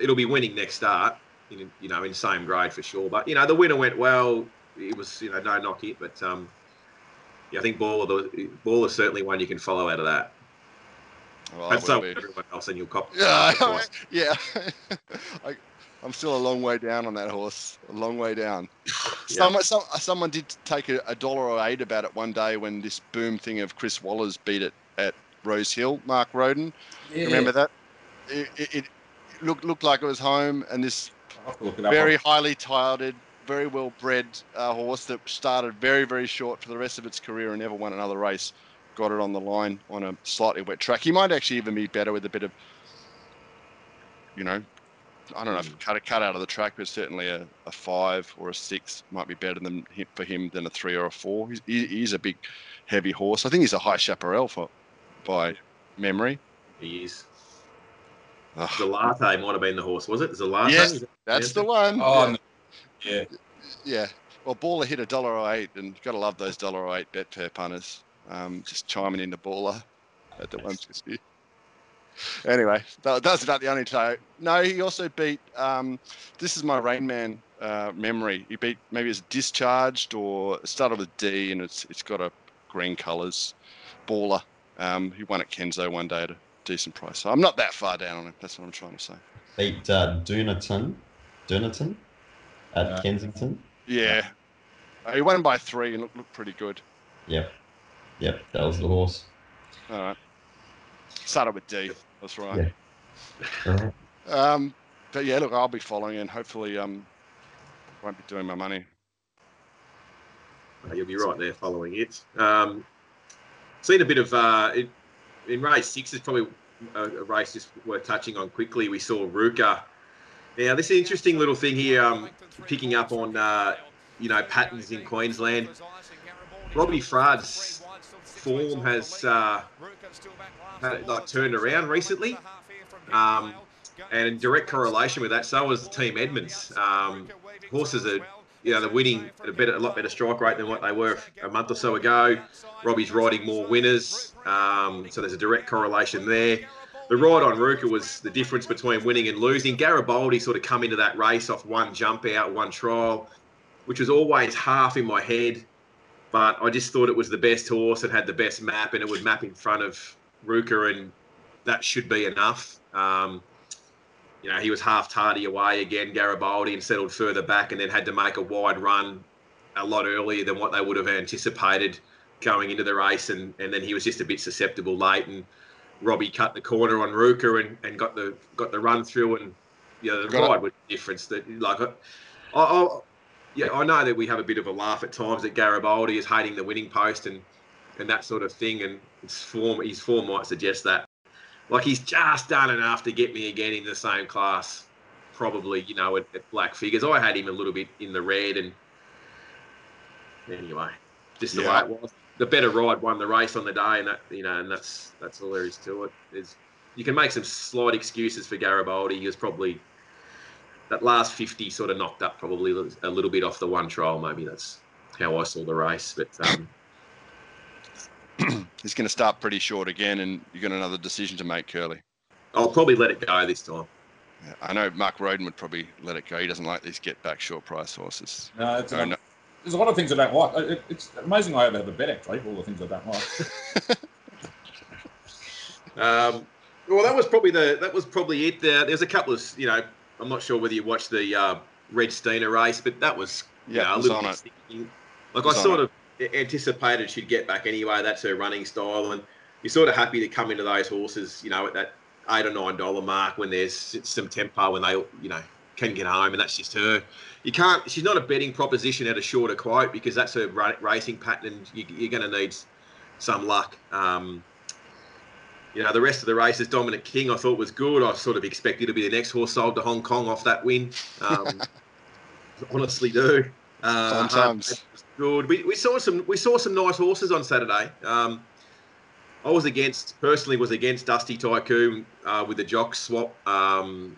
Speaker 8: it'll be winning next start. In, you know, in same grade for sure. But you know, the winner went well. It was you know no knock it, but um, yeah, I think Baller the Baller certainly one you can follow out of that.
Speaker 5: Well,
Speaker 8: and so
Speaker 5: would be-
Speaker 8: everyone else, and you'll cop.
Speaker 5: Yeah,
Speaker 8: uh,
Speaker 5: yeah. I, I'm still a long way down on that horse. A long way down. Someone, some, someone did take a, a dollar or eight about it one day when this boom thing of Chris Waller's beat it at Rose Hill. Mark Roden, remember that? It, it, it looked looked like it was home, and this
Speaker 7: I'll have to look it up.
Speaker 5: very highly touted, very well bred uh, horse that started very very short for the rest of its career and never won another race. Got it on the line on a slightly wet track. He might actually even be better with a bit of you know, I don't know if cut a cut out of the track, but certainly a, a five or a six might be better than him, for him than a three or a four. He's, he, he's a big, heavy horse. I think he's a high chaparral for by memory.
Speaker 8: He is.
Speaker 5: Ugh.
Speaker 8: Zalate might have been the horse, was it? Zalate?
Speaker 5: Yes, that's the one.
Speaker 7: Oh,
Speaker 5: yeah.
Speaker 7: yeah.
Speaker 5: yeah. Well, Baller hit a dollar oh eight, and you've gotta love those dollar oh eight Betfair punters. Um, just chiming into Baller at the one fifty. Anyway, that, that's about the only time. No, he also beat. Um, this is my Rain Man uh, memory. He beat maybe it's discharged or it started with D, and it's it's got a green colours. Baller. Um, he won at Kenzo one day at a decent price. So I'm not that far down on him. That's what I'm trying to say.
Speaker 4: Beat uh, Dunaton, Dunaton at
Speaker 7: Yeah.
Speaker 4: Kensington.
Speaker 5: Yeah. Uh, he won by three and looked, looked pretty good.
Speaker 4: Yep, yep, that was the horse.
Speaker 5: All right. Started with D. That's right.
Speaker 4: Yeah. All right.
Speaker 5: Um, but yeah, look, I'll be following and hopefully um, won't be doing my money.
Speaker 8: Oh, You'll be right there following it. Um, seen a bit of uh, in, in race six is probably a, a race just worth touching on quickly. We saw Ruka. Now this interesting little thing here, um, picking up on uh, you know patterns in Queensland. Robbie Fradd's form has uh, had, like turned around recently, um, and in direct correlation with that, so was Team Edmonds. Um, horses are you know, they're winning at a better, a lot better strike rate than what they were a month or so ago. Robbie's riding more winners, um, so there's a direct correlation there. The ride on Ruka was the difference between winning and losing. Garibaldi sort of come into that race off one jump out, one trial, which was always half in my head. But I just thought it was the best horse and had the best map, and it would map in front of Ruka, and that should be enough. Um, you know, he was half tardy away again, Garibaldi, and settled further back, and then had to make a wide run a lot earlier than what they would have anticipated going into the race, and, and then he was just a bit susceptible late, and Robbie cut the corner on Ruka and, and got the got the run through, and you know, the
Speaker 5: Got it.
Speaker 8: ride was difference. That like, I, I, yeah, I know that we have a bit of a laugh at times that Garibaldi is hating the winning post and and that sort of thing, and his form his form might suggest that. Like he's just done enough to get me again in the same class, probably you know at, at black figures. I had him a little bit in the red, and anyway, just the
Speaker 5: Yeah.
Speaker 8: way it was. The better ride won the race on the day, and that you know, and that's that's all there is to it. There's, you can make some slight excuses for Garibaldi. He was probably that last 50 sort of knocked up probably a little bit off the one trial. Maybe that's how I saw the race. But um,
Speaker 5: He's going to start pretty short again, and you've got another decision to make, Curly.
Speaker 8: I'll probably let it go this time.
Speaker 5: Yeah, I know Mark Roden would probably let it go. He doesn't like these get back short price horses.
Speaker 7: No, it's
Speaker 5: Oh, no.
Speaker 7: there's a lot of things I don't like. It, it's amazing I ever have a bet actually. All the things I don't like.
Speaker 8: Um, well, that was probably the that was probably it. There, there's a couple of you know, I'm not sure whether you watched the uh, Red Steiner race, but that was you
Speaker 5: Yeah,
Speaker 8: know,
Speaker 5: it
Speaker 8: a
Speaker 5: was
Speaker 8: little bit
Speaker 5: it.
Speaker 8: Like I sort
Speaker 5: it.
Speaker 8: of anticipated she'd get back anyway. That's her running style, and you're sort of happy to come into those horses, you know, at that eight or nine dollar mark when there's some tempo when they you know can get home, and that's just her. You can't. She's not a betting proposition at a shorter quote because that's her racing pattern, and you, you're going to need some luck. Um, you know, the rest of the races, Dominic King, I thought was good. I sort of expected to be the next horse sold to Hong Kong off that win. Um, honestly, do. Uh,
Speaker 5: Fun times.
Speaker 8: Good. We, we saw some we saw some nice horses on Saturday. Um, I was against personally was against Dusty Tycoon uh, with the jock swap, um,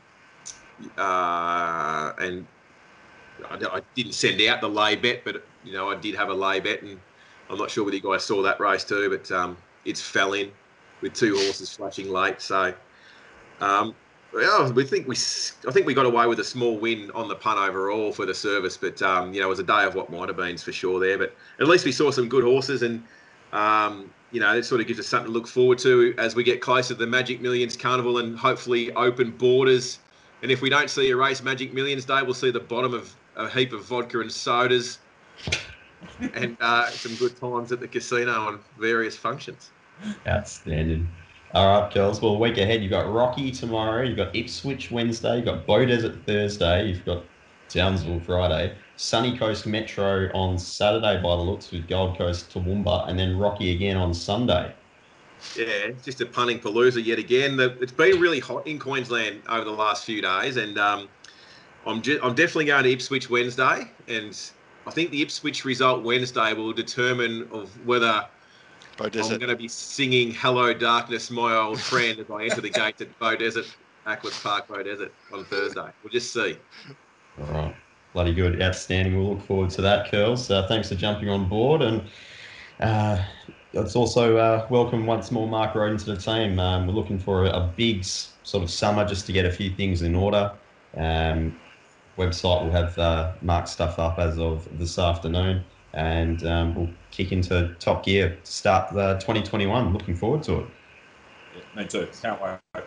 Speaker 8: uh, and I, I didn't send out the lay bet, but you know I did have a lay bet, and I'm not sure whether you guys saw that race too, but um, it's fell in with two horses flashing late. So um, well, we think we I think we got away with a small win on the punt overall for the service, but um, you know it was a day of what might have been for sure there. But at least we saw some good horses, and um, you know it sort of gives us something to look forward to as we get closer to the Magic Millions Carnival and hopefully open borders. And if we don't see a race Magic Millions Day, we'll see the bottom of a heap of vodka and sodas, and uh, some good times at the casino on various functions.
Speaker 4: Outstanding. All right, girls. Well, week ahead, you've got Rocky tomorrow, you've got Ipswich Wednesday, you've got Beaudesert Thursday, you've got Townsville Friday, Sunny Coast Metro on Saturday by the looks with Gold Coast Toowoomba, and then Rocky again on Sunday.
Speaker 8: Yeah, it's just a punning palooza yet again. It's been really hot in Queensland over the last few days, and um, I'm ju- I'm definitely going to Ipswich Wednesday, and I think the Ipswich result Wednesday will determine of whether
Speaker 5: Bo
Speaker 8: I'm going to be singing "Hello Darkness, My Old Friend" as I enter the gates at Beaudesert, Ackworth Park, Beaudesert on Thursday. We'll just see.
Speaker 4: All right. Bloody good. Outstanding. We'll look forward to that, Curls. Uh, thanks for jumping on board. And uh, let's also uh, welcome once more Mark Roden to the team. Um, we're looking for a, a big sort of summer just to get a few things in order. Um, website will have uh, Mark's stuff up as of this afternoon. And um, we'll kick into top gear to start the 2021. Looking forward to it.
Speaker 7: Yeah, me too. Can't wait.